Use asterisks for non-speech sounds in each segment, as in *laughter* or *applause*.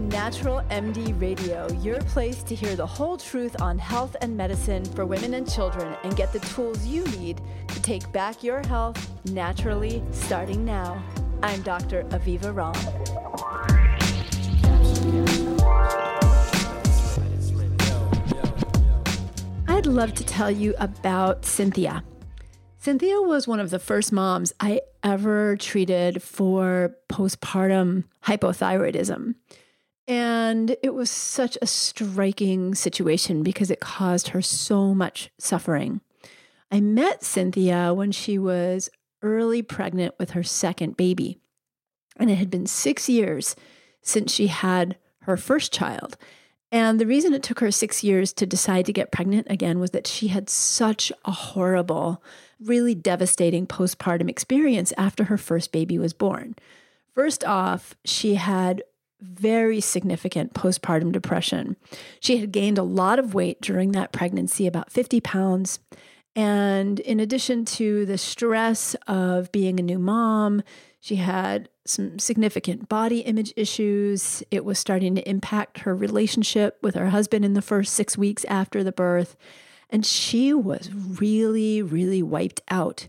Natural MD Radio, your place to hear the whole truth on health and medicine for women and children and get the tools you need to take back your health naturally starting now. I'm Dr. Aviva Romm. I'd love to tell you about Cynthia. Cynthia was one of the first moms I ever treated for postpartum hypothyroidism. And it was such a striking situation because it caused her so much suffering. I met Cynthia when she was early pregnant with her second baby. And it had been six years since she had her first child. And the reason it took her six years to decide to get pregnant again was that she had such a horrible, really devastating postpartum experience after her first baby was born. First off, she had very significant postpartum depression. She had gained a lot of weight during that pregnancy, about 50 pounds. And in addition to the stress of being a new mom, she had some significant body image issues. It was starting to impact her relationship with her husband in the first six weeks after the birth. And she was really, really wiped out.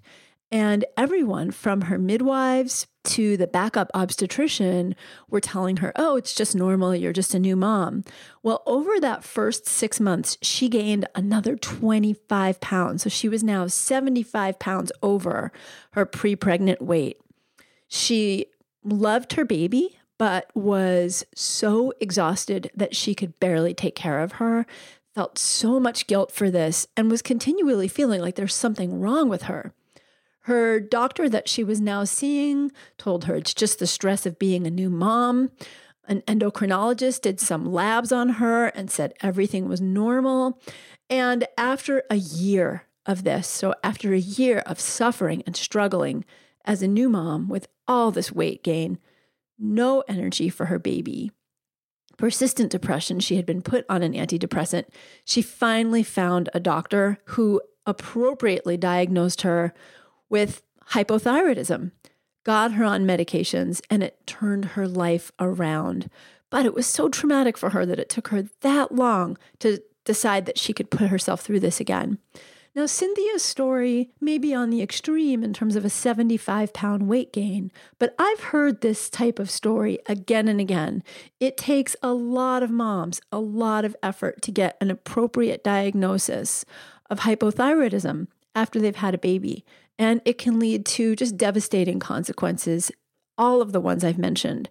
And everyone from her midwives to the backup obstetrician were telling her, oh, it's just normal. You're just a new mom. Well, over that first six months, she gained another 25 pounds. So she was now 75 pounds over her pre pregnant weight. She loved her baby, but was so exhausted that she could barely take care of her, felt so much guilt for this, and was continually feeling like there's something wrong with her. Her doctor that she was now seeing told her it's just the stress of being a new mom. An endocrinologist did some labs on her and said everything was normal. And after a year of this, so after a year of suffering and struggling as a new mom with all this weight gain, no energy for her baby, persistent depression, she had been put on an antidepressant. She finally found a doctor who appropriately diagnosed her with hypothyroidism, got her on medications, and it turned her life around. But it was so traumatic for her that it took her that long to decide that she could put herself through this again. Now, Cynthia's story may be on the extreme in terms of a 75 pound weight gain, but I've heard this type of story again and again. It takes a lot of moms, a lot of effort to get an appropriate diagnosis of hypothyroidism after they've had a baby. And it can lead to just devastating consequences, all of the ones I've mentioned.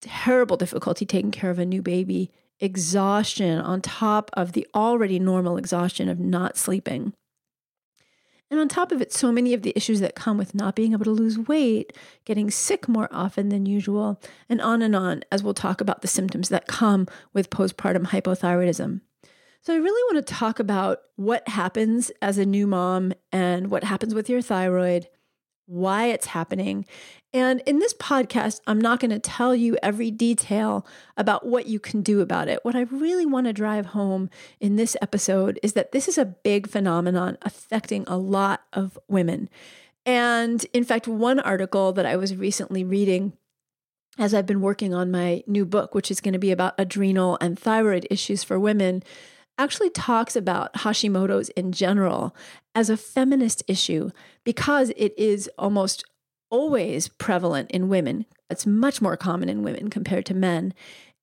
Terrible difficulty taking care of a new baby, exhaustion on top of the already normal exhaustion of not sleeping. And on top of it, so many of the issues that come with not being able to lose weight, getting sick more often than usual, and on and on, as we'll talk about the symptoms that come with postpartum hypothyroidism. So, I really want to talk about what happens as a new mom and what happens with your thyroid, why it's happening, and in this podcast, I'm not going to tell you every detail about what you can do about it. What I really want to drive home in this episode is that this is a big phenomenon affecting a lot of women. And in fact, one article that I was recently reading as I've been working on my new book, which is going to be about adrenal and thyroid issues for women, actually talks about Hashimoto's in general as a feminist issue because it is almost always prevalent in women. It's much more common in women compared to men.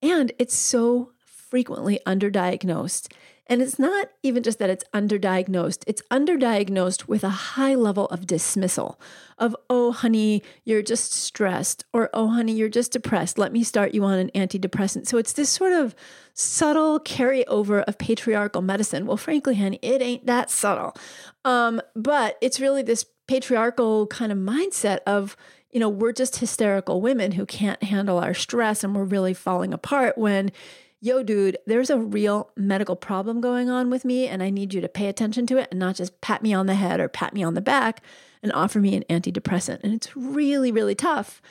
And it's so frequently underdiagnosed. And it's not even just that it's underdiagnosed, it's underdiagnosed with a high level of dismissal of, oh, honey, you're just stressed, or oh, honey, you're just depressed. Let me start you on an antidepressant. So it's this sort of subtle carryover of patriarchal medicine. Well, frankly, honey, it ain't that subtle. Um, but it's really this patriarchal kind of mindset of, you know, we're just hysterical women who can't handle our stress and we're really falling apart when, yo, dude, there's a real medical problem going on with me and I need you to pay attention to it and not just pat me on the head or pat me on the back and offer me an antidepressant. And it's really, really tough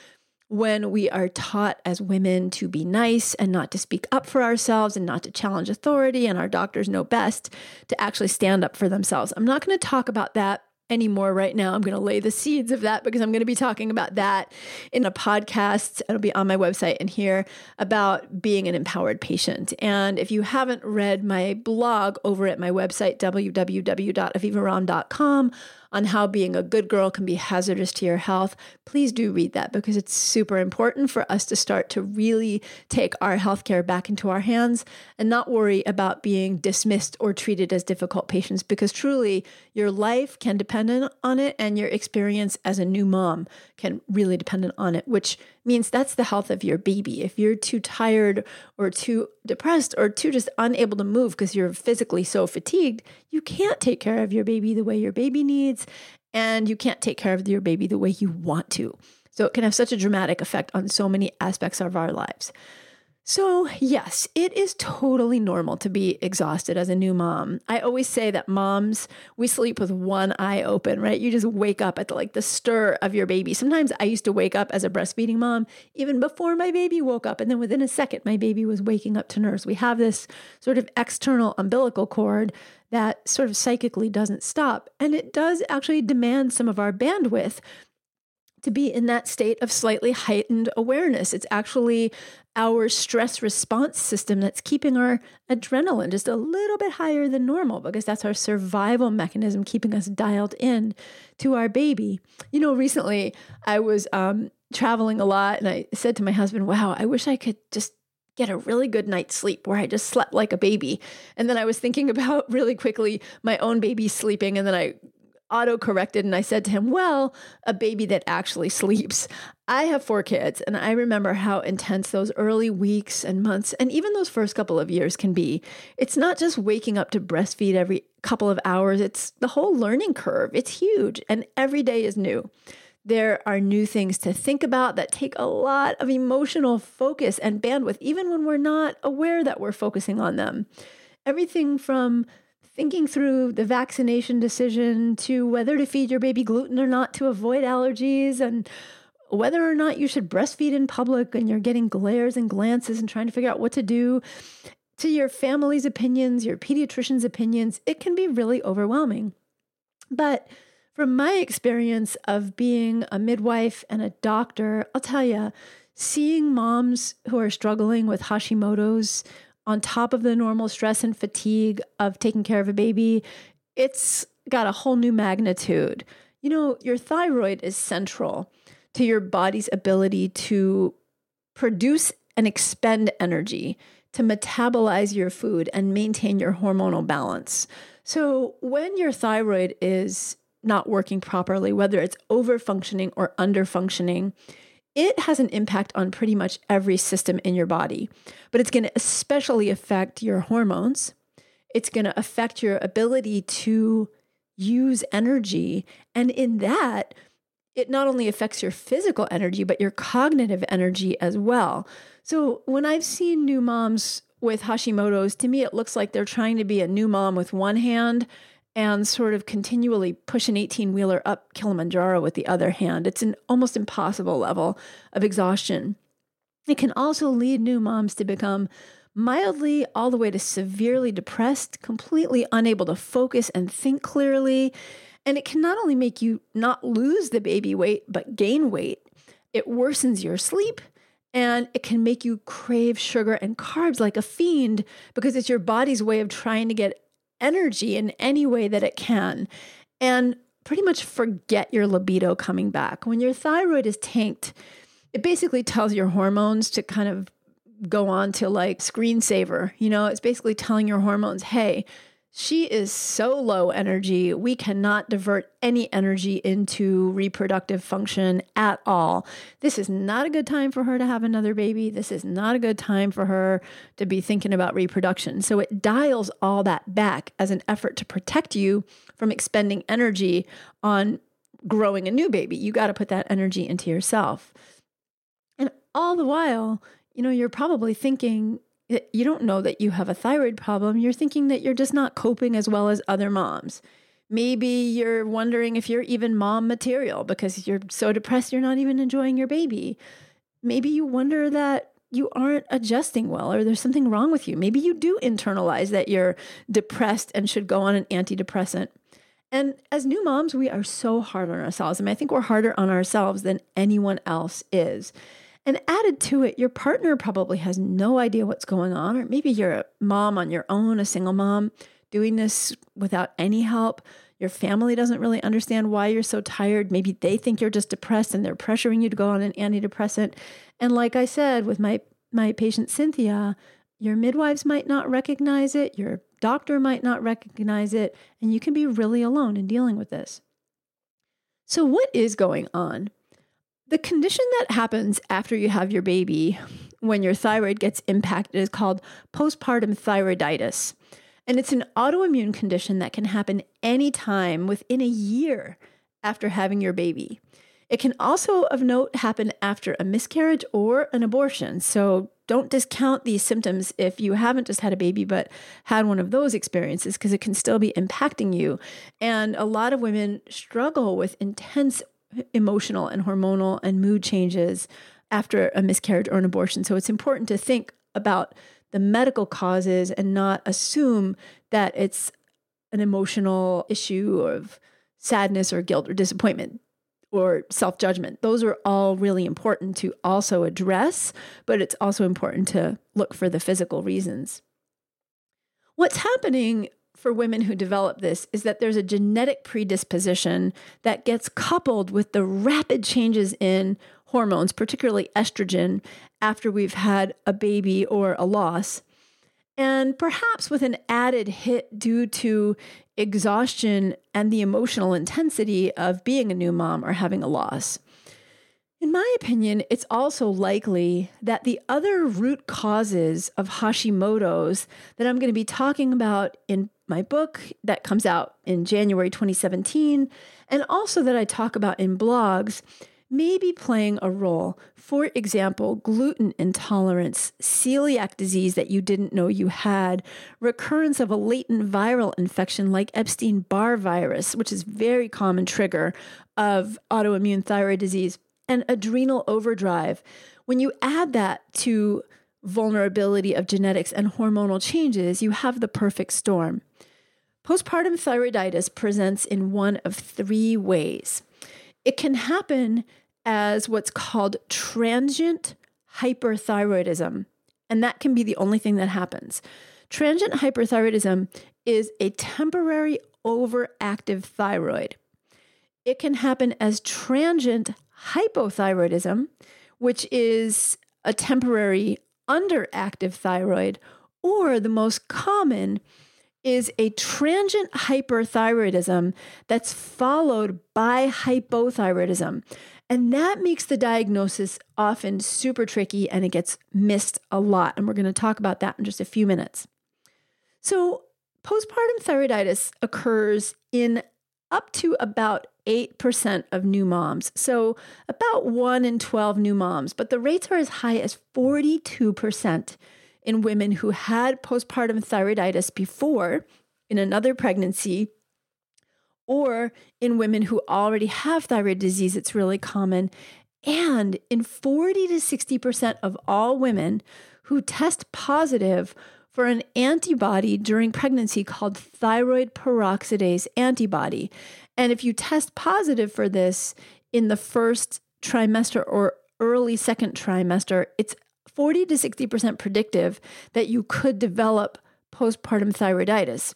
when we are taught as women to be nice and not to speak up for ourselves and not to challenge authority, and our doctors know best to actually stand up for themselves. I'm not going to talk about that anymore right now. I'm going to lay the seeds of that because I'm going to be talking about that in a podcast. It'll be on my website and here about being an empowered patient. And if you haven't read my blog over at my website, www.avivaromm.com, on how being a good girl can be hazardous to your health, please do read that because it's super important for us to start to really take our healthcare back into our hands and not worry about being dismissed or treated as difficult patients because truly your life can depend on it and your experience as a new mom can really depend on it, which means that's the health of your baby. If you're too tired or too depressed or too just unable to move because you're physically so fatigued, you can't take care of your baby the way your baby needs, and you can't take care of your baby the way you want to. So it can have such a dramatic effect on so many aspects of our lives. So, yes, it is totally normal to be exhausted as a new mom. I always say that moms, we sleep with one eye open, right? You just wake up at the, like the stir of your baby. Sometimes I used to wake up as a breastfeeding mom even before my baby woke up. And then within a second, my baby was waking up to nurse. We have this sort of external umbilical cord that sort of psychically doesn't stop. And it does actually demand some of our bandwidth to be in that state of slightly heightened awareness. It's actually our stress response system that's keeping our adrenaline just a little bit higher than normal because that's our survival mechanism keeping us dialed in to our baby. You know, recently I was um, traveling a lot and I said to my husband, Wow, I wish I could just get a really good night's sleep where I just slept like a baby. And then I was thinking *laughs* about really quickly my own baby sleeping. And then I auto corrected and I said to him, Well, a baby that actually sleeps. I have four kids, and I remember how intense those early weeks and months, and even those first couple of years can be. It's not just waking up to breastfeed every couple of hours, it's the whole learning curve. It's huge, and every day is new. There are new things to think about that take a lot of emotional focus and bandwidth, even when we're not aware that we're focusing on them. Everything from thinking through the vaccination decision to whether to feed your baby gluten or not to avoid allergies and whether or not you should breastfeed in public and you're getting glares and glances and trying to figure out what to do to your family's opinions, your pediatrician's opinions, it can be really overwhelming. But from my experience of being a midwife and a doctor, I'll tell you, seeing moms who are struggling with Hashimoto's on top of the normal stress and fatigue of taking care of a baby, it's got a whole new magnitude. You know, your thyroid is central to your body's ability to produce and expend energy, to metabolize your food and maintain your hormonal balance. So, when your thyroid is not working properly, whether it's over functioning or under functioning, it has an impact on pretty much every system in your body, but it's going to especially affect your hormones. It's going to affect your ability to use energy. And in that, it not only affects your physical energy, but your cognitive energy as well. So when I've seen new moms with Hashimoto's, to me, it looks like they're trying to be a new mom with one hand and sort of continually push an 18 wheeler up Kilimanjaro with the other hand. It's an almost impossible level of exhaustion. It can also lead new moms to become mildly all the way to severely depressed, completely unable to focus and think clearly. And it can not only make you not lose the baby weight, but gain weight. It worsens your sleep and it can make you crave sugar and carbs like a fiend because it's your body's way of trying to get energy in any way that it can and pretty much forget your libido coming back. When your thyroid is tanked, it basically tells your hormones to kind of go on to like screensaver. You know, it's basically telling your hormones, hey, she is so low energy. We cannot divert any energy into reproductive function at all. This is not a good time for her to have another baby. This is not a good time for her to be thinking about reproduction. So it dials all that back as an effort to protect you from expending energy on growing a new baby. You got to put that energy into yourself. And all the while, you know, you're probably thinking, you don't know that you have a thyroid problem. You're thinking that you're just not coping as well as other moms. Maybe you're wondering if you're even mom material because you're so depressed you're not even enjoying your baby. Maybe you wonder that you aren't adjusting well or there's something wrong with you. Maybe you do internalize that you're depressed and should go on an antidepressant. And as new moms, we are so hard on ourselves. I mean, I think we're harder on ourselves than anyone else is. And added to it, your partner probably has no idea what's going on, or maybe you're a mom on your own, a single mom doing this without any help. Your family doesn't really understand why you're so tired. Maybe they think you're just depressed and they're pressuring you to go on an antidepressant. And like I said with my my patient Cynthia, your midwives might not recognize it, your doctor might not recognize it, and you can be really alone in dealing with this. So, what is going on? The condition that happens after you have your baby when your thyroid gets impacted is called postpartum thyroiditis. And it's an autoimmune condition that can happen anytime within a year after having your baby. It can also, of note, happen after a miscarriage or an abortion. So don't discount these symptoms if you haven't just had a baby but had one of those experiences because it can still be impacting you. And a lot of women struggle with intense emotional and hormonal and mood changes after a miscarriage or an abortion. So it's important to think about the medical causes and not assume that it's an emotional issue of sadness or guilt or disappointment or self judgment. Those are all really important to also address, but it's also important to look for the physical reasons. What's happening for women who develop this is that there's a genetic predisposition that gets coupled with the rapid changes in hormones, particularly estrogen, after we've had a baby or a loss. And perhaps with an added hit due to exhaustion and the emotional intensity of being a new mom or having a loss. In my opinion, it's also likely that the other root causes of Hashimoto's that I'm going to be talking about in my book that comes out in January 2017, and also that I talk about in blogs, may be playing a role. For example, gluten intolerance, celiac disease that you didn't know you had, recurrence of a latent viral infection like Epstein Barr virus, which is very common trigger of autoimmune thyroid disease, and adrenal overdrive. When you add that to vulnerability of genetics and hormonal changes, you have the perfect storm. Postpartum thyroiditis presents in one of three ways. It can happen as what's called transient hyperthyroidism, and that can be the only thing that happens. Transient hyperthyroidism is a temporary overactive thyroid. It can happen as transient hypothyroidism, which is a temporary underactive thyroid, or the most common is a transient hyperthyroidism that's followed by hypothyroidism. And that makes the diagnosis often super tricky and it gets missed a lot. And we're going to talk about that in just a few minutes. So, postpartum thyroiditis occurs in up to about 8% of new moms. So, about 1 in 12 new moms, but the rates are as high as 42% in women who had postpartum thyroiditis before in another pregnancy or in women who already have thyroid disease, it's really common. And in 40 to 60% of all women who test positive for an antibody during pregnancy called thyroid peroxidase antibody. And if you test positive for this in the first trimester or early second trimester, it's 40 to 60% predictive that you could develop postpartum thyroiditis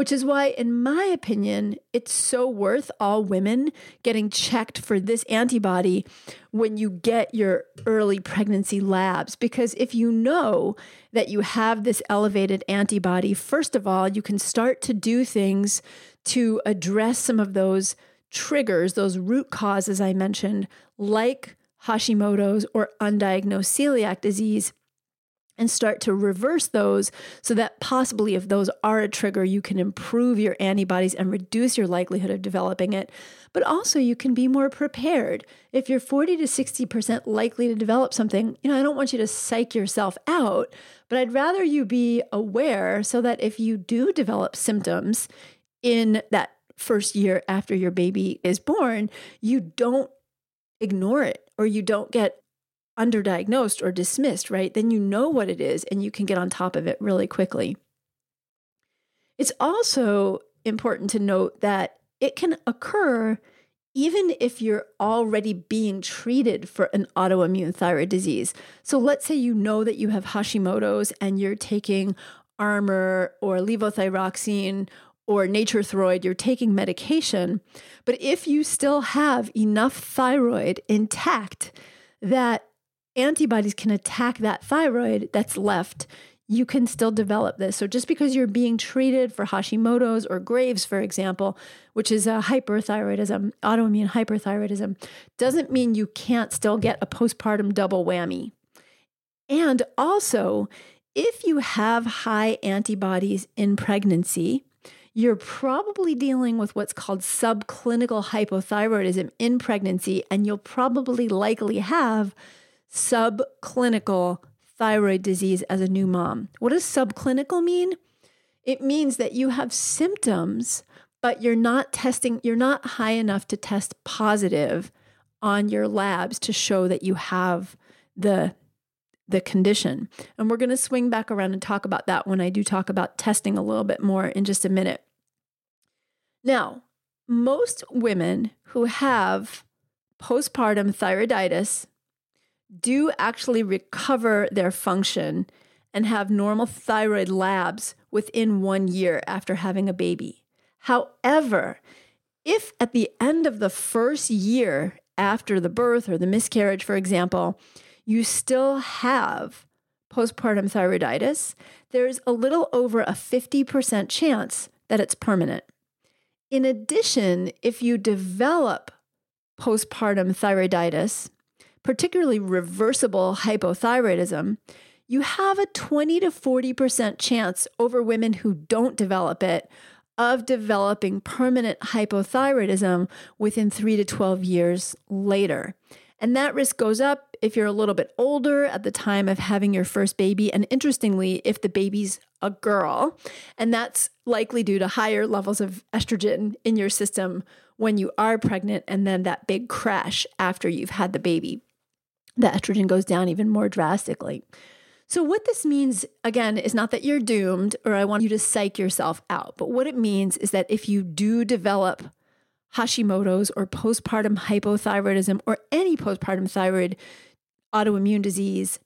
which is why, in my opinion, it's so worth all women getting checked for this antibody when you get your early pregnancy labs. Because if you know that you have this elevated antibody, first of all, you can start to do things to address some of those triggers, those root causes I mentioned, like Hashimoto's or undiagnosed celiac disease and start to reverse those so that possibly if those are a trigger, you can improve your antibodies and reduce your likelihood of developing it. But also, you can be more prepared. If you're 40 to 60% likely to develop something, you know, I don't want you to psych yourself out, but I'd rather you be aware so that if you do develop symptoms in that first year after your baby is born, you don't ignore it or you don't get underdiagnosed or dismissed, right? Then you know what it is and you can get on top of it really quickly. It's also important to note that it can occur even if you're already being treated for an autoimmune thyroid disease. So let's say you know that you have Hashimoto's and you're taking Armour or levothyroxine or Nature-Throid, you're taking medication. But if you still have enough thyroid intact that antibodies can attack that thyroid that's left, you can still develop this. So just because you're being treated for Hashimoto's or Graves, for example, which is a hyperthyroidism, autoimmune hyperthyroidism, doesn't mean you can't still get a postpartum double whammy. And also, if you have high antibodies in pregnancy, you're probably dealing with what's called subclinical hypothyroidism in pregnancy, and you'll probably likely have subclinical thyroid disease as a new mom. What does subclinical mean? It means that you have symptoms, but you're not testing, you're not high enough to test positive on your labs to show that you have the the condition. And we're going to swing back around and talk about that when I do talk about testing a little bit more in just a minute. Now, most women who have postpartum thyroiditis do actually recover their function and have normal thyroid labs within one year after having a baby. However, if at the end of the first year after the birth or the miscarriage, for example, you still have postpartum thyroiditis, there's a little over a 50% chance that it's permanent. In addition, if you develop postpartum thyroiditis, particularly reversible hypothyroidism, you have a 20 to 40% chance over women who don't develop it of developing permanent hypothyroidism within 3 to 12 years later. And that risk goes up if you're a little bit older at the time of having your first baby. And interestingly, if the baby's a girl, and that's likely due to higher levels of estrogen in your system when you are pregnant, and then that big crash after you've had the baby the estrogen goes down even more drastically. So, what this means, again, is not that you're doomed or I want you to psych yourself out, but what it means is that if you do develop Hashimoto's or postpartum hypothyroidism or any postpartum thyroid autoimmune disease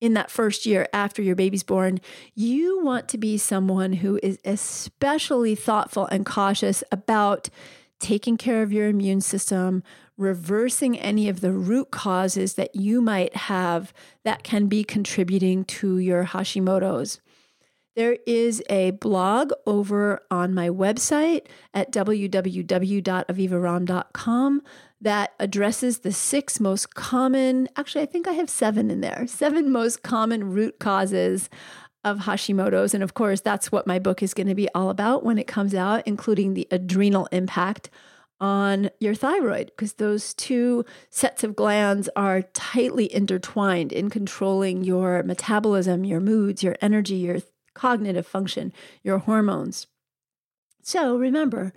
in that first year after your baby's born, you want to be someone who is especially thoughtful and cautious about taking care of your immune system, reversing any of the root causes that you might have that can be contributing to your Hashimoto's. There is a blog over on my website at www.avivaromm.com that addresses the six most common, actually, I think I have seven in there, seven most common root causes of Hashimoto's. And of course, that's what my book is going to be all about when it comes out, including the adrenal impact on your thyroid because those two sets of glands are tightly intertwined in controlling your metabolism, your moods, your energy, your cognitive function, your hormones. So remember,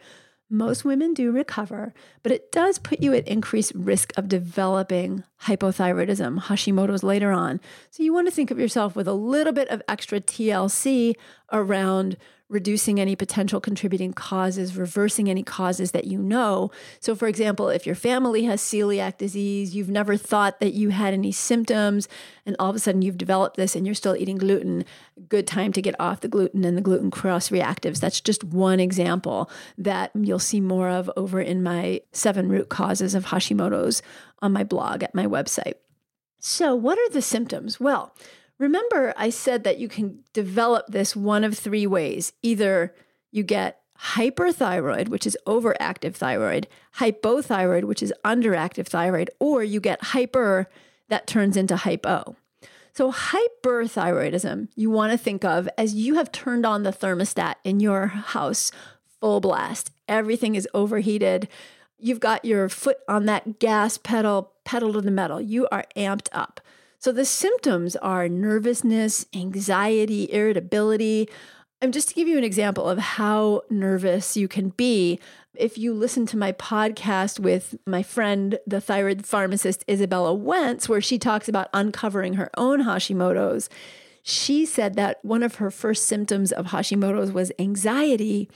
most women do recover, but it does put you at increased risk of developing hypothyroidism, Hashimoto's later on. So you want to think of yourself with a little bit of extra TLC around reducing any potential contributing causes, reversing any causes that you know. So, for example, if your family has celiac disease, you've never thought that you had any symptoms, and all of a sudden you've developed this and you're still eating gluten, good time to get off the gluten and the gluten cross reactives. That's just one example that you'll see more of over in my seven root causes of Hashimoto's on my blog at my website. So, what are the symptoms? Well, Remember, I said that you can develop this one of three ways. Either you get hyperthyroid, which is overactive thyroid, hypothyroid, which is underactive thyroid, or you get hyper that turns into hypo. So, hyperthyroidism, you want to think of as you have turned on the thermostat in your house full blast. Everything is overheated. You've got your foot on that gas pedal, pedal to the metal. You are amped up. So the symptoms are nervousness, anxiety, irritability. And just to give you an example of how nervous you can be, if you listen to my podcast with my friend, the thyroid pharmacist Izabella Wentz, where she talks about uncovering her own Hashimoto's, she said that one of her first symptoms of Hashimoto's was anxiety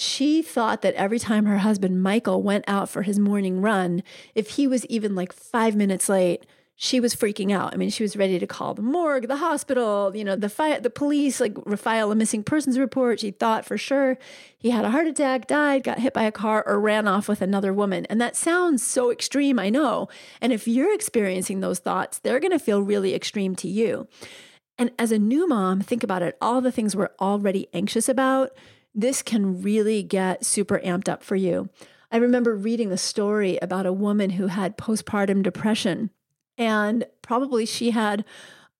she thought that every time her husband Michael went out for his morning run, if he was even like five minutes late, she was freaking out. I mean, she was ready to call the morgue, the hospital, you know, the fi- the police, like file a missing persons report. She thought for sure he had a heart attack, died, got hit by a car, or ran off with another woman. And that sounds so extreme, I know. And if you're experiencing those thoughts, they're going to feel really extreme to you. And as a new mom, think about it all the things we're already anxious about, this can really get super amped up for you. I remember reading a story about a woman who had postpartum depression and probably she had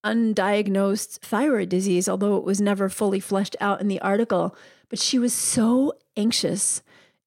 undiagnosed thyroid disease, although it was never fully fleshed out in the article. But she was so anxious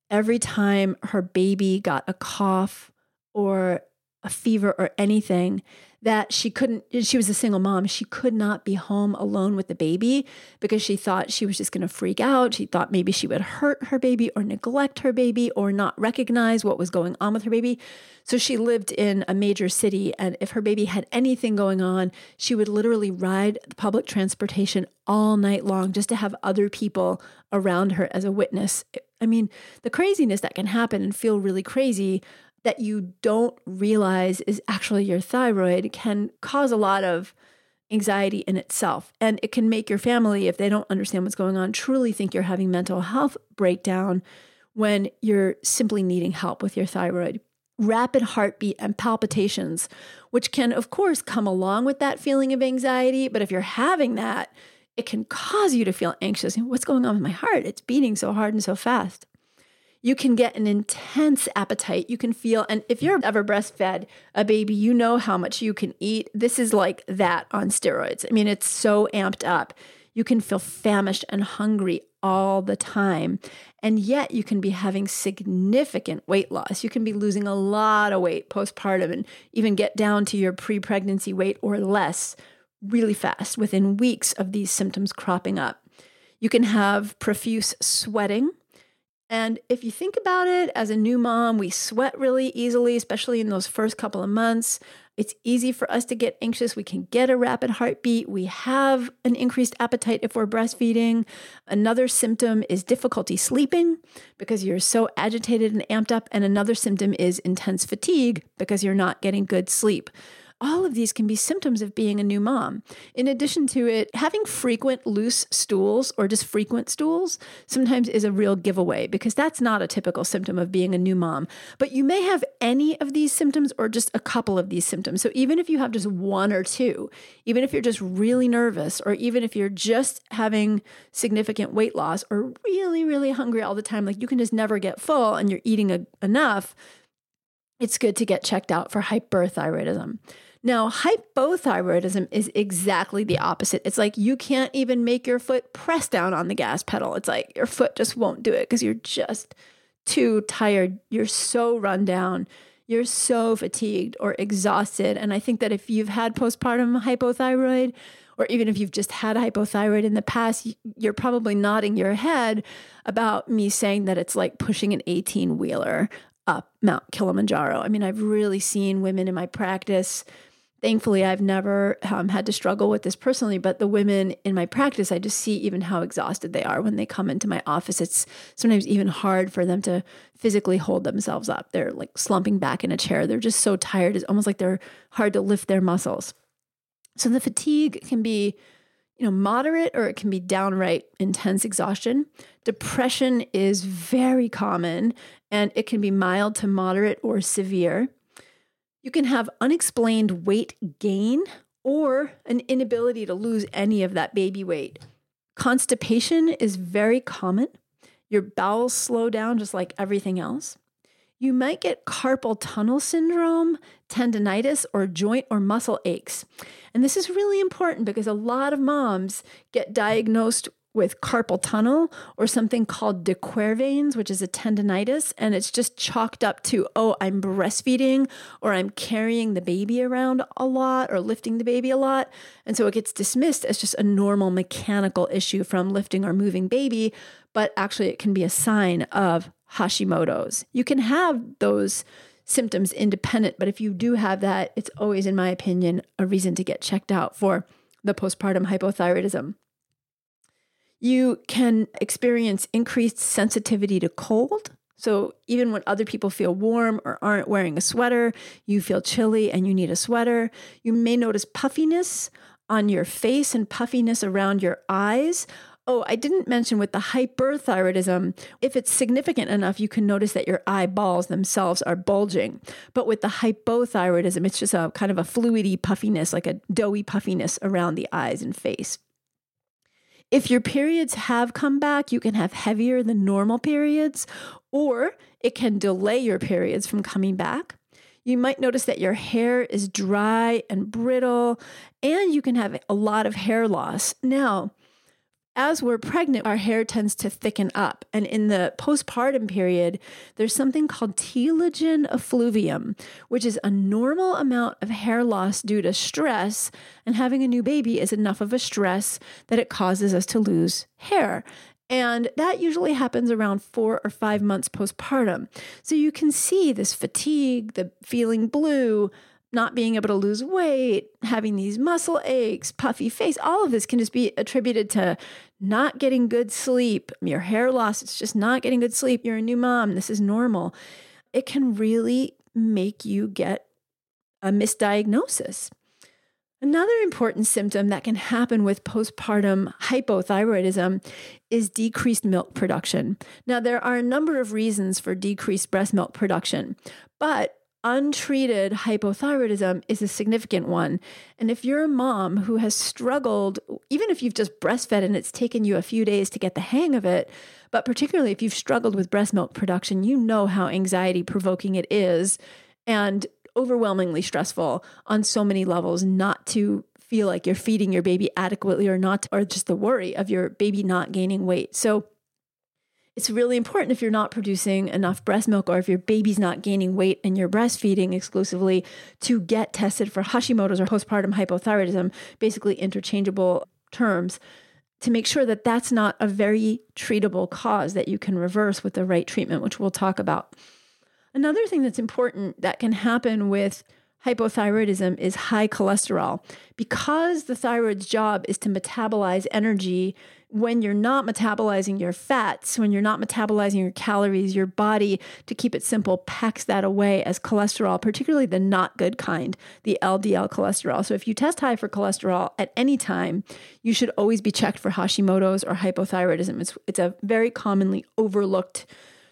every time her baby got a cough or a fever or anything that she couldn't, she was a single mom. She could not be home alone with the baby because she thought she was just going to freak out. She thought maybe she would hurt her baby or neglect her baby or not recognize what was going on with her baby. So she lived in a major city. And if her baby had anything going on, she would literally ride the public transportation all night long just to have other people around her as a witness. I mean, the craziness that can happen and feel really crazy that you don't realize is actually your thyroid can cause a lot of anxiety in itself. And it can make your family, if they don't understand what's going on, truly think you're having mental health breakdown when you're simply needing help with your thyroid. Rapid heartbeat and palpitations, which can, of course, come along with that feeling of anxiety. But if you're having that, it can cause you to feel anxious. What's going on with my heart? It's beating so hard and so fast you can get an intense appetite. You can feel, and if you're ever breastfed a baby, you know how much you can eat. This is like that on steroids. I mean, it's so amped up. You can feel famished and hungry all the time. And yet, you can be having significant weight loss. You can be losing a lot of weight postpartum and even get down to your pre pregnancy weight or less really fast within weeks of these symptoms cropping up. You can have profuse sweating and if you think about it, as a new mom, we sweat really easily, especially in those first couple of months. It's easy for us to get anxious. We can get a rapid heartbeat. We have an increased appetite if we're breastfeeding. Another symptom is difficulty sleeping because you're so agitated and amped up. And another symptom is intense fatigue because you're not getting good sleep all of these can be symptoms of being a new mom. In addition to it, having frequent loose stools or just frequent stools sometimes is a real giveaway because that's not a typical symptom of being a new mom. But you may have any of these symptoms or just a couple of these symptoms. So even if you have just one or two, even if you're just really nervous, or even if you're just having significant weight loss or really, really hungry all the time, like you can just never get full and you're eating a, enough, it's good to get checked out for hyperthyroidism. Now, hypothyroidism is exactly the opposite. It's like you can't even make your foot press down on the gas pedal. It's like your foot just won't do it because you're just too tired. You're so run down. You're so fatigued or exhausted. And I think that if you've had postpartum hypothyroid, or even if you've just had hypothyroid in the past, you're probably nodding your head about me saying that it's like pushing an 18 wheeler up Mount Kilimanjaro. I mean, I've really seen women in my practice Thankfully, I've never um, had to struggle with this personally, but the women in my practice, I just see even how exhausted they are when they come into my office. It's sometimes even hard for them to physically hold themselves up. They're like slumping back in a chair. They're just so tired. It's almost like they're hard to lift their muscles. So the fatigue can be, you know, moderate or it can be downright intense exhaustion. Depression is very common and it can be mild to moderate or severe. You can have unexplained weight gain or an inability to lose any of that baby weight. Constipation is very common. Your bowels slow down just like everything else. You might get carpal tunnel syndrome, tendonitis, or joint or muscle aches. And this is really important because a lot of moms get diagnosed with carpal tunnel or something called de Quervain's, which is a tendonitis, and it's just chalked up to, oh, I'm breastfeeding or I'm carrying the baby around a lot or lifting the baby a lot. And so it gets dismissed as just a normal mechanical issue from lifting or moving baby, but actually it can be a sign of Hashimoto's. You can have those symptoms independent, but if you do have that, it's always, in my opinion, a reason to get checked out for the postpartum hypothyroidism. You can experience increased sensitivity to cold. So, even when other people feel warm or aren't wearing a sweater, you feel chilly and you need a sweater. You may notice puffiness on your face and puffiness around your eyes. Oh, I didn't mention with the hyperthyroidism, if it's significant enough, you can notice that your eyeballs themselves are bulging. But with the hypothyroidism, it's just a kind of a fluidy puffiness, like a doughy puffiness around the eyes and face. If your periods have come back, you can have heavier than normal periods, or it can delay your periods from coming back. You might notice that your hair is dry and brittle, and you can have a lot of hair loss. Now, as we're pregnant, our hair tends to thicken up. And in the postpartum period, there's something called telogen effluvium, which is a normal amount of hair loss due to stress. And having a new baby is enough of a stress that it causes us to lose hair. And that usually happens around four or five months postpartum. So you can see this fatigue, the feeling blue, not being able to lose weight, having these muscle aches, puffy face, all of this can just be attributed to not getting good sleep, your hair loss, it's just not getting good sleep. You're a new mom, this is normal. It can really make you get a misdiagnosis. Another important symptom that can happen with postpartum hypothyroidism is decreased milk production. Now, there are a number of reasons for decreased breast milk production, but untreated hypothyroidism is a significant one. And if you're a mom who has struggled, even if you've just breastfed and it's taken you a few days to get the hang of it, but particularly if you've struggled with breast milk production, you know how anxiety provoking it is and overwhelmingly stressful on so many levels not to feel like you're feeding your baby adequately or not, or just the worry of your baby not gaining weight. So, it's really important if you're not producing enough breast milk or if your baby's not gaining weight and you're breastfeeding exclusively to get tested for Hashimoto's or postpartum hypothyroidism, basically interchangeable terms, to make sure that that's not a very treatable cause that you can reverse with the right treatment, which we'll talk about. Another thing that's important that can happen with hypothyroidism is high cholesterol. Because the thyroid's job is to metabolize energy when you're not metabolizing your fats, when you're not metabolizing your calories, your body, to keep it simple, packs that away as cholesterol, particularly the not good kind, the LDL cholesterol. So if you test high for cholesterol at any time, you should always be checked for Hashimoto's or hypothyroidism. It's, it's a very commonly overlooked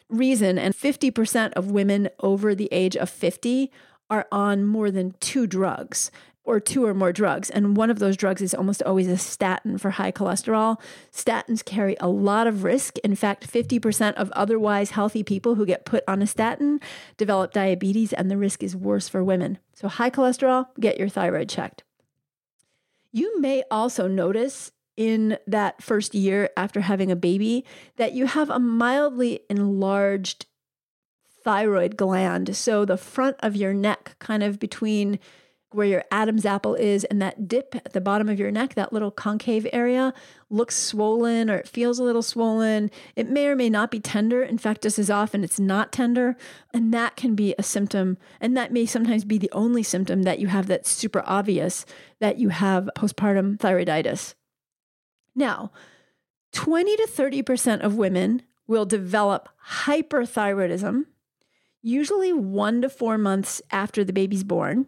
reason. And 50% of women over the age of 50 are on more than two drugs or two or more drugs. And one of those drugs is almost always a statin for high cholesterol. Statins carry a lot of risk. In fact, 50% of otherwise healthy people who get put on a statin develop diabetes, and the risk is worse for women. So, high cholesterol, get your thyroid checked. You may also notice in that first year after having a baby that you have a mildly enlarged thyroid gland. So, the front of your neck, kind of between where your Adam's apple is and that dip at the bottom of your neck, that little concave area, looks swollen or it feels a little swollen. It may or may not be tender. In fact, just as often it's not tender. And that can be a symptom. And that may sometimes be the only symptom that you have that's super obvious that you have postpartum thyroiditis. Now, 20 to 30% of women will develop hyperthyroidism, usually one to four months after the baby's born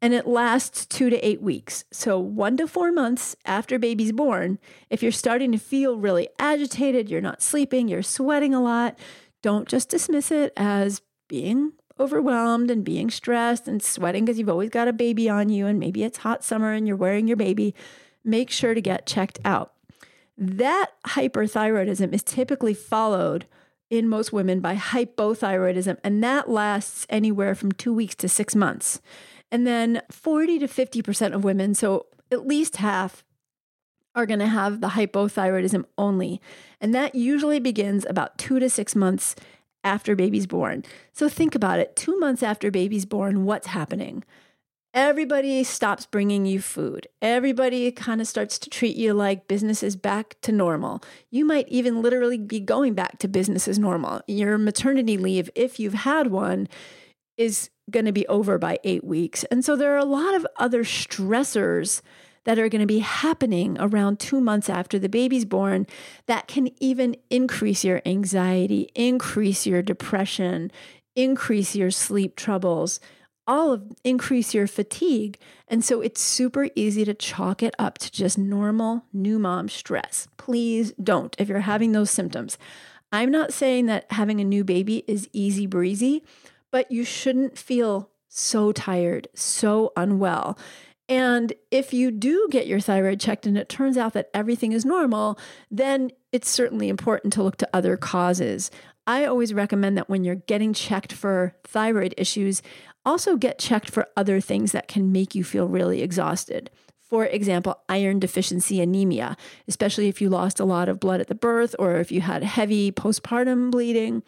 and it lasts two to eight weeks. So, one to four months after baby's born, if you're starting to feel really agitated, you're not sleeping, you're sweating a lot, don't just dismiss it as being overwhelmed and being stressed and sweating because you've always got a baby on you and maybe it's hot summer and you're wearing your baby. Make sure to get checked out. That hyperthyroidism is typically followed in most women by hypothyroidism, and that lasts anywhere from two weeks to six months. And then 40 to 50% of women, so at least half, are going to have the hypothyroidism only. And that usually begins about two to six months after baby's born. So think about it two months after baby's born, what's happening? Everybody stops bringing you food. Everybody kind of starts to treat you like business is back to normal. You might even literally be going back to business as normal. Your maternity leave, if you've had one, is going to be over by eight weeks. And so there are a lot of other stressors that are going to be happening around two months after the baby's born that can even increase your anxiety, increase your depression, increase your sleep troubles, all of increase your fatigue. And so it's super easy to chalk it up to just normal new mom stress. Please don't if you're having those symptoms. I'm not saying that having a new baby is easy breezy, but you shouldn't feel so tired, so unwell. And if you do get your thyroid checked and it turns out that everything is normal, then it's certainly important to look to other causes. I always recommend that when you're getting checked for thyroid issues, also get checked for other things that can make you feel really exhausted. For example, iron deficiency anemia, especially if you lost a lot of blood at the birth or if you had heavy postpartum bleeding.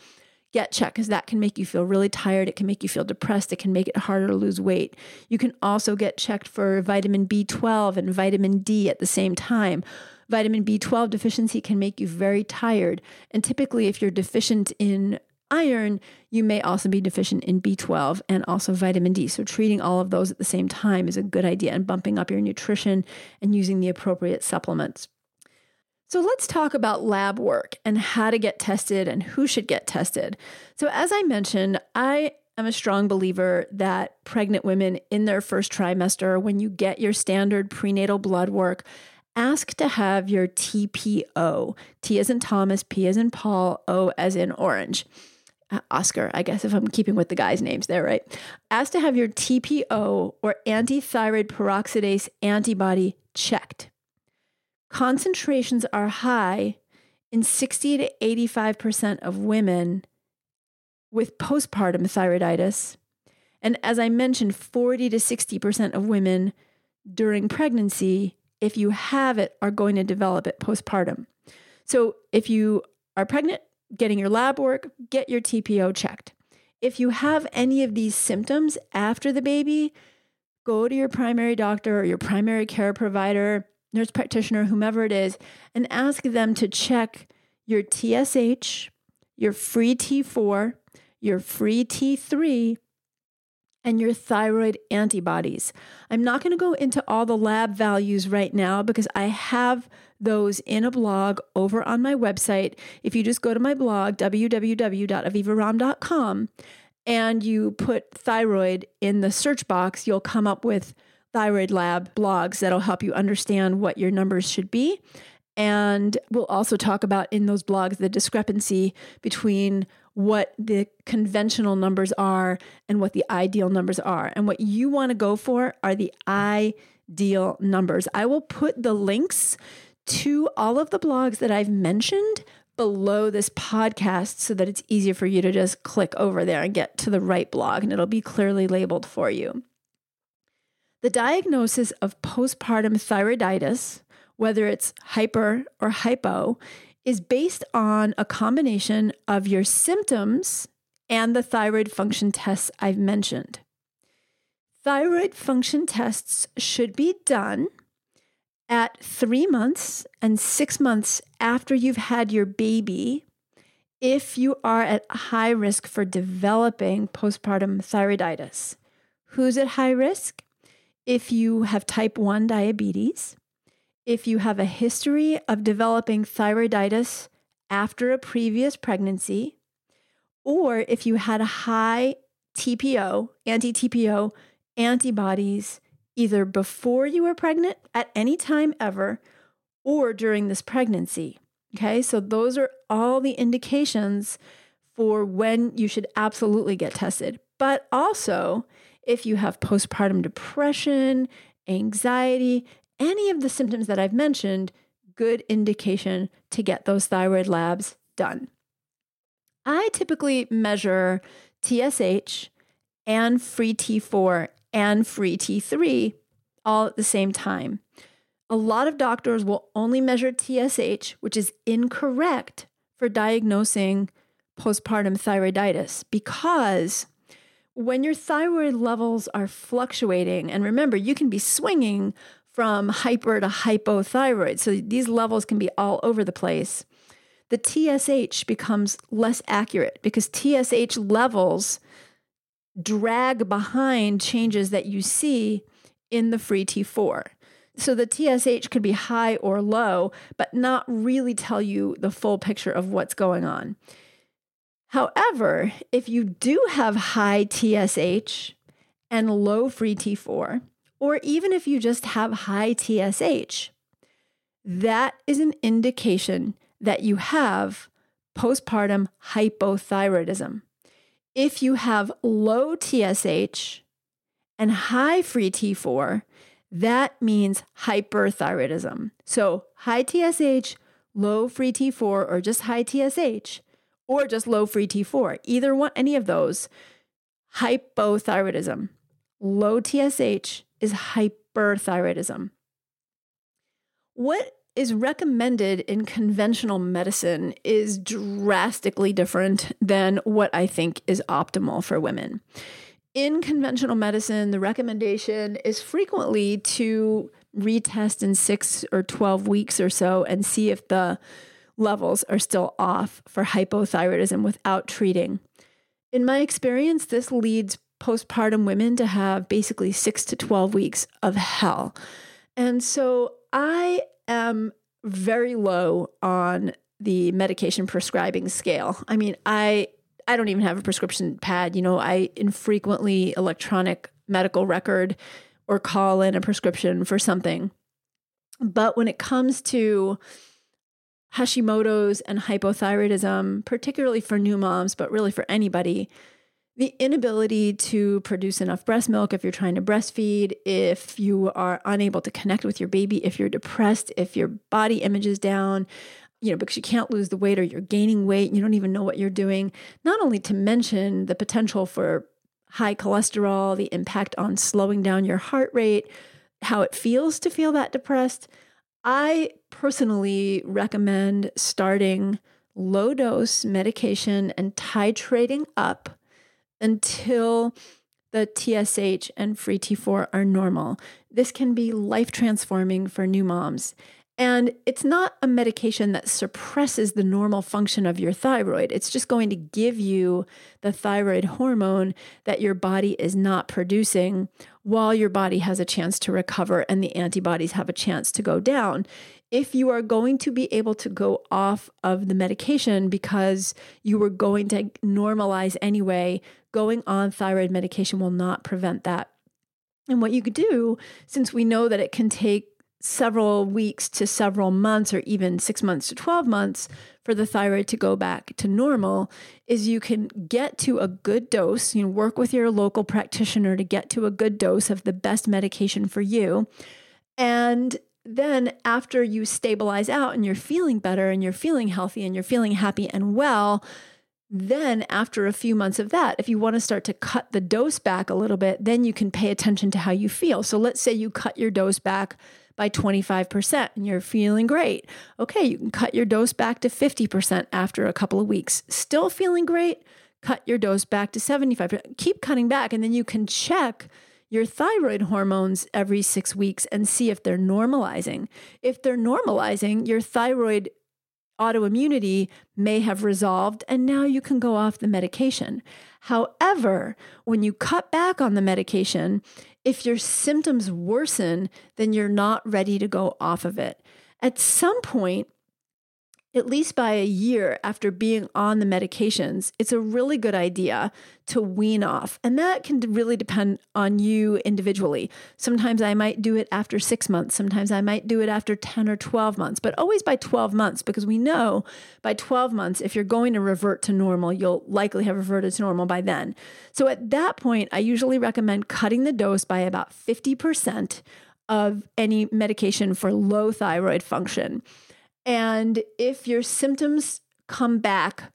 Get checked because that can make you feel really tired. It can make you feel depressed. It can make it harder to lose weight. You can also get checked for vitamin B12 and vitamin D at the same time. Vitamin B12 deficiency can make you very tired. And typically, if you're deficient in iron, you may also be deficient in B12 and also vitamin D. So, treating all of those at the same time is a good idea and bumping up your nutrition and using the appropriate supplements. So, let's talk about lab work and how to get tested and who should get tested. So, as I mentioned, I am a strong believer that pregnant women in their first trimester, when you get your standard prenatal blood work, ask to have your TPO. T as in Thomas, P as in Paul, O as in orange. Uh, Oscar, I guess if I'm keeping with the guys' names there, right? Ask to have your TPO or antithyroid peroxidase antibody checked. Concentrations are high in 60 to 85% of women with postpartum thyroiditis. And as I mentioned, 40 to 60% of women during pregnancy, if you have it, are going to develop it postpartum. So if you are pregnant, getting your lab work, get your TPO checked. If you have any of these symptoms after the baby, go to your primary doctor or your primary care provider, nurse practitioner, whomever it is, and ask them to check your TSH, your free T4, your free T3, and your thyroid antibodies. I'm not going to go into all the lab values right now because I have those in a blog over on my website. If you just go to my blog, www.avivaromm.com, and you put thyroid in the search box, you'll come up with thyroid lab blogs that'll help you understand what your numbers should be. And we'll also talk about in those blogs the discrepancy between what the conventional numbers are and what the ideal numbers are. And what you want to go for are the ideal numbers. I will put the links to all of the blogs that I've mentioned below this podcast so that it's easier for you to just click over there and get to the right blog and it'll be clearly labeled for you. The diagnosis of postpartum thyroiditis, whether it's hyper or hypo, is based on a combination of your symptoms and the thyroid function tests I've mentioned. Thyroid function tests should be done at three months and six months after you've had your baby if you are at high risk for developing postpartum thyroiditis. Who's at high risk? If you have type 1 diabetes, if you have a history of developing thyroiditis after a previous pregnancy, or if you had a high TPO, anti TPO antibodies either before you were pregnant at any time ever or during this pregnancy. Okay, so those are all the indications for when you should absolutely get tested. But also, if you have postpartum depression, anxiety, any of the symptoms that I've mentioned, good indication to get those thyroid labs done. I typically measure TSH and free T4 and free T3 all at the same time. A lot of doctors will only measure TSH, which is incorrect for diagnosing postpartum thyroiditis because when your thyroid levels are fluctuating, and remember, you can be swinging from hyper to hypothyroid, so these levels can be all over the place. The TSH becomes less accurate because TSH levels drag behind changes that you see in the free T4. So the TSH could be high or low, but not really tell you the full picture of what's going on. However, if you do have high TSH and low free T4, or even if you just have high TSH, that is an indication that you have postpartum hypothyroidism. If you have low TSH and high free T4, that means hyperthyroidism. So high TSH, low free T4, or just high TSH, or just low free T4, either one, any of those, hypothyroidism. Low TSH is hyperthyroidism. What is recommended in conventional medicine is drastically different than what I think is optimal for women. In conventional medicine, the recommendation is frequently to retest in six or 12 weeks or so and see if the levels are still off for hypothyroidism without treating. In my experience, this leads postpartum women to have basically six to 12 weeks of hell. And so I am very low on the medication prescribing scale. I mean, I I don't even have a prescription pad. You know, I infrequently electronic medical record or call in a prescription for something. But when it comes to Hashimoto's and hypothyroidism, particularly for new moms, but really for anybody, the inability to produce enough breast milk if you're trying to breastfeed, if you are unable to connect with your baby, if you're depressed, if your body image is down, you know, because you can't lose the weight or you're gaining weight, you don't even know what you're doing. Not only to mention the potential for high cholesterol, the impact on slowing down your heart rate, how it feels to feel that depressed. I personally recommend starting low dose medication and titrating up until the TSH and free T4 are normal. This can be life transforming for new moms. And it's not a medication that suppresses the normal function of your thyroid. It's just going to give you the thyroid hormone that your body is not producing while your body has a chance to recover and the antibodies have a chance to go down. If you are going to be able to go off of the medication because you were going to normalize anyway, going on thyroid medication will not prevent that. And what you could do, since we know that it can take several weeks to several months or even six months to 12 months for the thyroid to go back to normal is you can get to a good dose you know work with your local practitioner to get to a good dose of the best medication for you and then after you stabilize out and you're feeling better and you're feeling healthy and you're feeling happy and well then, after a few months of that, if you want to start to cut the dose back a little bit, then you can pay attention to how you feel. So, let's say you cut your dose back by 25% and you're feeling great. Okay, you can cut your dose back to 50% after a couple of weeks. Still feeling great? Cut your dose back to 75%. Keep cutting back, and then you can check your thyroid hormones every six weeks and see if they're normalizing. If they're normalizing, your thyroid autoimmunity may have resolved, and now you can go off the medication. However, when you cut back on the medication, if your symptoms worsen, then you're not ready to go off of it. At some point, at least by a year after being on the medications, it's a really good idea to wean off. And that can really depend on you individually. Sometimes I might do it after six months, sometimes I might do it after 10 or 12 months, but always by 12 months, because we know by 12 months, if you're going to revert to normal, you'll likely have reverted to normal by then. So at that point, I usually recommend cutting the dose by about 50% of any medication for low thyroid function. And if your symptoms come back,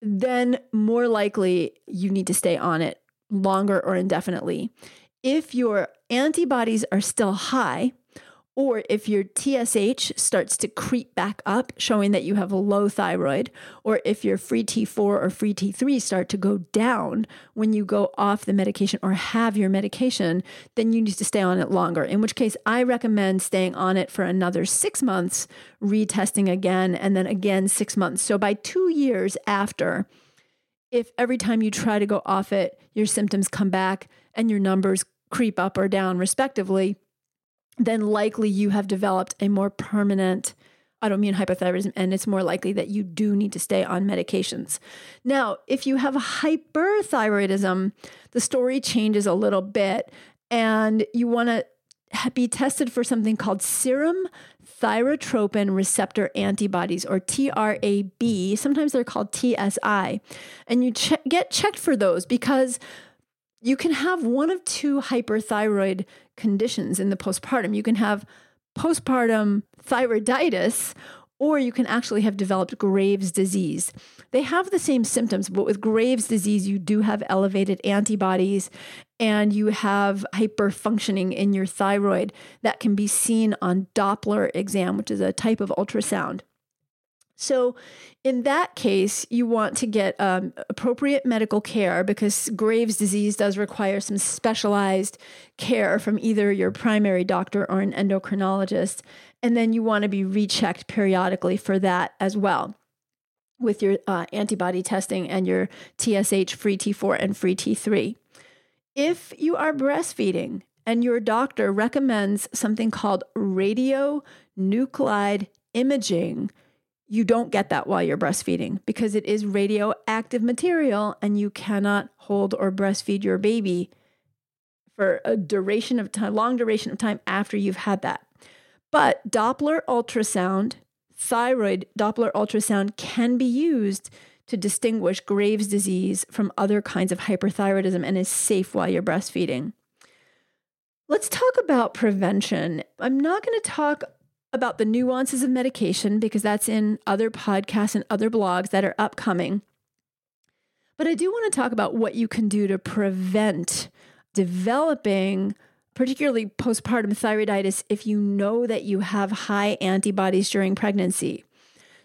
then more likely you need to stay on it longer or indefinitely. If your antibodies are still high, or if your TSH starts to creep back up, showing that you have a low thyroid, or if your free T4 or free T3 start to go down when you go off the medication or have your medication, then you need to stay on it longer. In which case, I recommend staying on it for another six months, retesting again, and then again six months. So by two years after, if every time you try to go off it, your symptoms come back and your numbers creep up or down, respectively, then likely you have developed a more permanent autoimmune hypothyroidism, and it's more likely that you do need to stay on medications. Now, if you have hyperthyroidism, the story changes a little bit, and you want to be tested for something called serum thyrotropin receptor antibodies or TRAB. Sometimes they're called TSI. And you che- get checked for those because you can have one of two hyperthyroid conditions in the postpartum. You can have postpartum thyroiditis, or you can actually have developed Graves' disease. They have the same symptoms, but with Graves' disease, you do have elevated antibodies and you have hyperfunctioning in your thyroid that can be seen on Doppler exam, which is a type of ultrasound. So, in that case, you want to get um, appropriate medical care because Graves' disease does require some specialized care from either your primary doctor or an endocrinologist. And then you want to be rechecked periodically for that as well with your uh, antibody testing and your TSH, free T4, and free T3. If you are breastfeeding and your doctor recommends something called radionuclide imaging, you don't get that while you're breastfeeding because it is radioactive material and you cannot hold or breastfeed your baby for a duration of time, long duration of time after you've had that. But Doppler ultrasound, thyroid Doppler ultrasound can be used to distinguish Graves' disease from other kinds of hyperthyroidism and is safe while you're breastfeeding. Let's talk about prevention. I'm not going to talk about the nuances of medication because that's in other podcasts and other blogs that are upcoming. But I do want to talk about what you can do to prevent developing, particularly postpartum thyroiditis, if you know that you have high antibodies during pregnancy.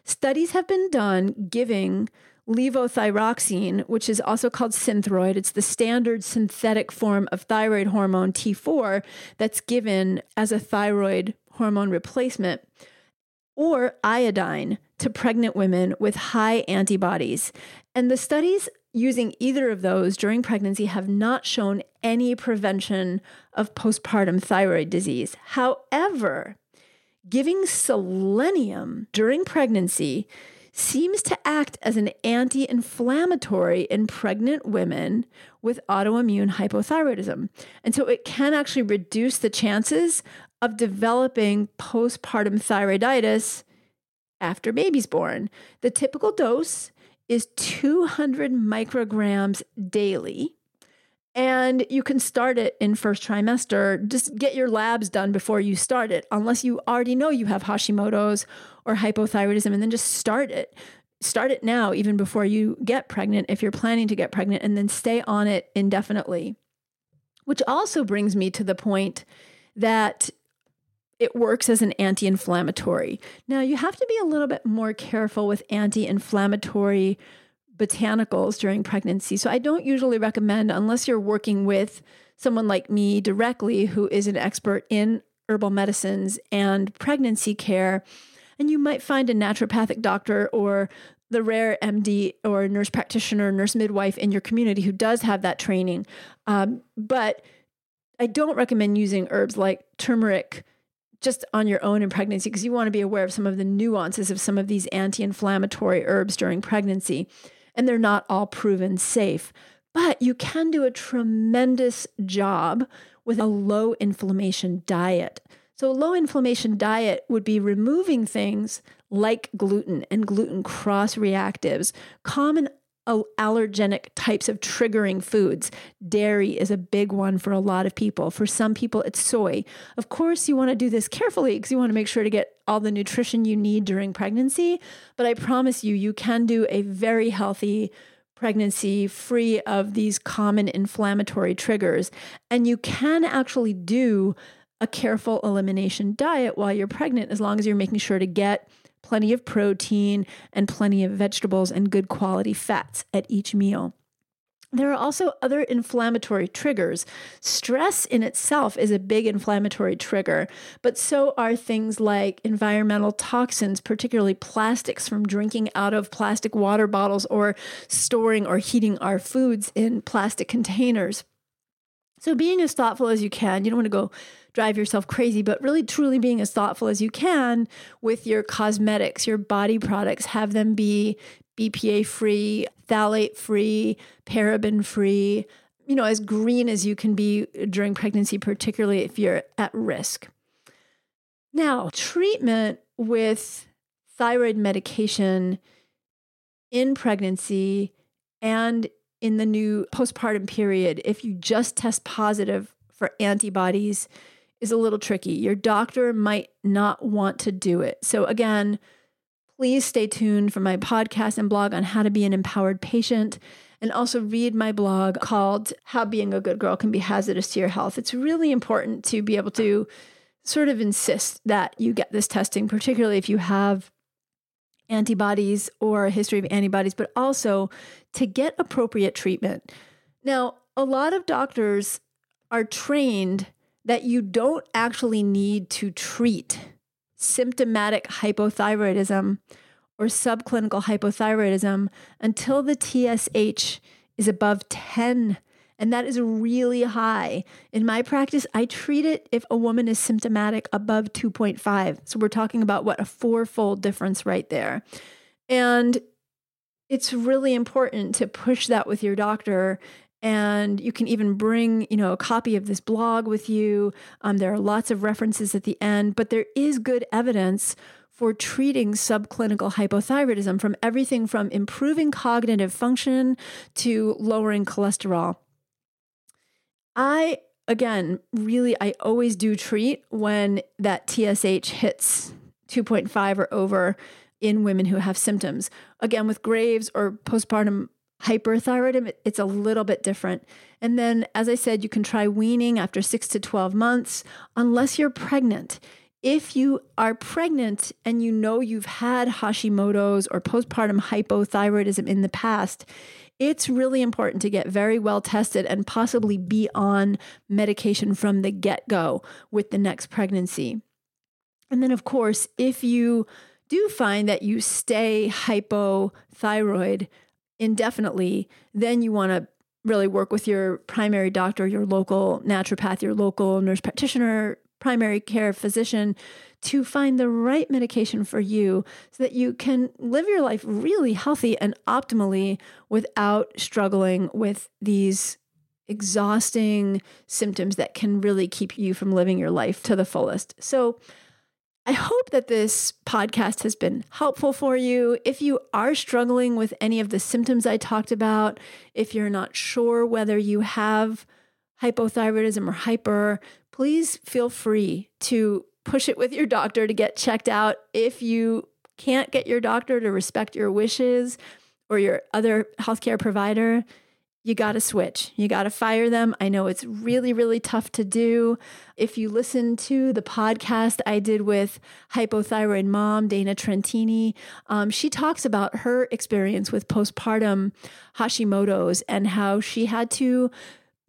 Studies have been done giving levothyroxine, which is also called Synthroid. It's the standard synthetic form of thyroid hormone T4 that's given as a thyroid hormone replacement, or iodine to pregnant women with high antibodies. And the studies using either of those during pregnancy have not shown any prevention of postpartum thyroid disease. However, giving selenium during pregnancy seems to act as an anti inflammatory in pregnant women with autoimmune hypothyroidism. And so it can actually reduce the chances of developing postpartum thyroiditis after baby's born. The typical dose is 200 micrograms daily. And you can start it in first trimester. Just get your labs done before you start it, unless you already know you have Hashimoto's or hypothyroidism, and then just start it. Start it now, even before you get pregnant, if you're planning to get pregnant, and then stay on it indefinitely. Which also brings me to the point that it works as an anti inflammatory. Now, you have to be a little bit more careful with anti inflammatory botanicals during pregnancy. So, I don't usually recommend, unless you're working with someone like me directly who is an expert in herbal medicines and pregnancy care. And you might find a naturopathic doctor or the rare MD or nurse practitioner, nurse midwife in your community who does have that training. Um, but I don't recommend using herbs like turmeric just on your own in pregnancy because you want to be aware of some of the nuances of some of these anti inflammatory herbs during pregnancy. And they're not all proven safe. But you can do a tremendous job with a low inflammation diet. So, a low inflammation diet would be removing things like gluten and gluten cross reactives, common Oh, allergenic types of triggering foods. Dairy is a big one for a lot of people. For some people, it's soy. Of course, you want to do this carefully because you want to make sure to get all the nutrition you need during pregnancy. But I promise you, you can do a very healthy pregnancy free of these common inflammatory triggers. And you can actually do a careful elimination diet while you're pregnant as long as you're making sure to get plenty of protein, and plenty of vegetables and good quality fats at each meal. There are also other inflammatory triggers. Stress in itself is a big inflammatory trigger, but so are things like environmental toxins, particularly plastics from drinking out of plastic water bottles or storing or heating our foods in plastic containers. So, being as thoughtful as you can, you don't want to go drive yourself crazy, but really truly being as thoughtful as you can with your cosmetics, your body products, have them be BPA free, phthalate free, paraben free, you know, as green as you can be during pregnancy, particularly if you're at risk. Now, treatment with thyroid medication in pregnancy and in the new postpartum period, if you just test positive for antibodies, is a little tricky. Your doctor might not want to do it. So, again, please stay tuned for my podcast and blog on how to be an empowered patient. And also read my blog called How Being a Good Girl Can Be Hazardous to Your Health. It's really important to be able to sort of insist that you get this testing, particularly if you have antibodies or a history of antibodies, but also to get appropriate treatment. Now, a lot of doctors are trained that you don't actually need to treat symptomatic hypothyroidism or subclinical hypothyroidism until the TSH is above 10 and that is really high. In my practice, I treat it if a woman is symptomatic above 2.5. So we're talking about what a fourfold difference right there. And it's really important to push that with your doctor and you can even bring you know a copy of this blog with you um, there are lots of references at the end but there is good evidence for treating subclinical hypothyroidism from everything from improving cognitive function to lowering cholesterol I again, really, I always do treat when that TSH hits 2.5 or over in women who have symptoms. Again, with Graves or postpartum hyperthyroidism, it's a little bit different. And then, as I said, you can try weaning after six to 12 months, unless you're pregnant. If you are pregnant and you know you've had Hashimoto's or postpartum hypothyroidism in the past, it's really important to get very well tested and possibly be on medication from the get go with the next pregnancy. And then, of course, if you do find that you stay hypothyroid indefinitely, then you want to really work with your primary doctor, your local naturopath, your local nurse practitioner, primary care physician to find the right medication for you so that you can live your life really healthy and optimally without struggling with these exhausting symptoms that can really keep you from living your life to the fullest. So, I hope that this podcast has been helpful for you. If you are struggling with any of the symptoms I talked about, if you're not sure whether you have hypothyroidism or hyper, please feel free to push it with your doctor to get checked out. If you can't get your doctor to respect your wishes or your other healthcare provider, you got to switch. You got to fire them. I know it's really, really tough to do. If you listen to the podcast I did with hypothyroid mom, Dana Trentini, um, she talks about her experience with postpartum Hashimoto's and how she had to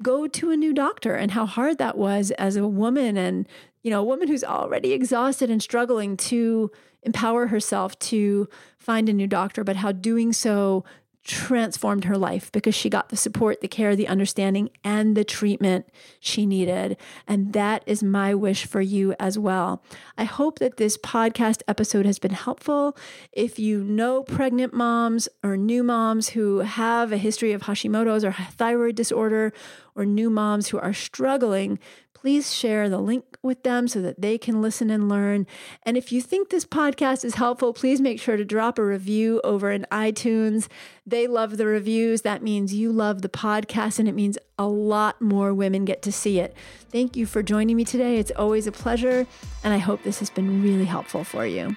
go to a new doctor and how hard that was as a woman and you know a woman who's already exhausted and struggling to empower herself to find a new doctor but how doing so transformed her life because she got the support, the care, the understanding, and the treatment she needed. And that is my wish for you as well. I hope that this podcast episode has been helpful. If you know pregnant moms or new moms who have a history of Hashimoto's or thyroid disorder, or new moms who are struggling, please share the link with them so that they can listen and learn. And if you think this podcast is helpful, please make sure to drop a review over in iTunes. They love the reviews. That means you love the podcast, and it means a lot more women get to see it. Thank you for joining me today. It's always a pleasure, and I hope this has been really helpful for you.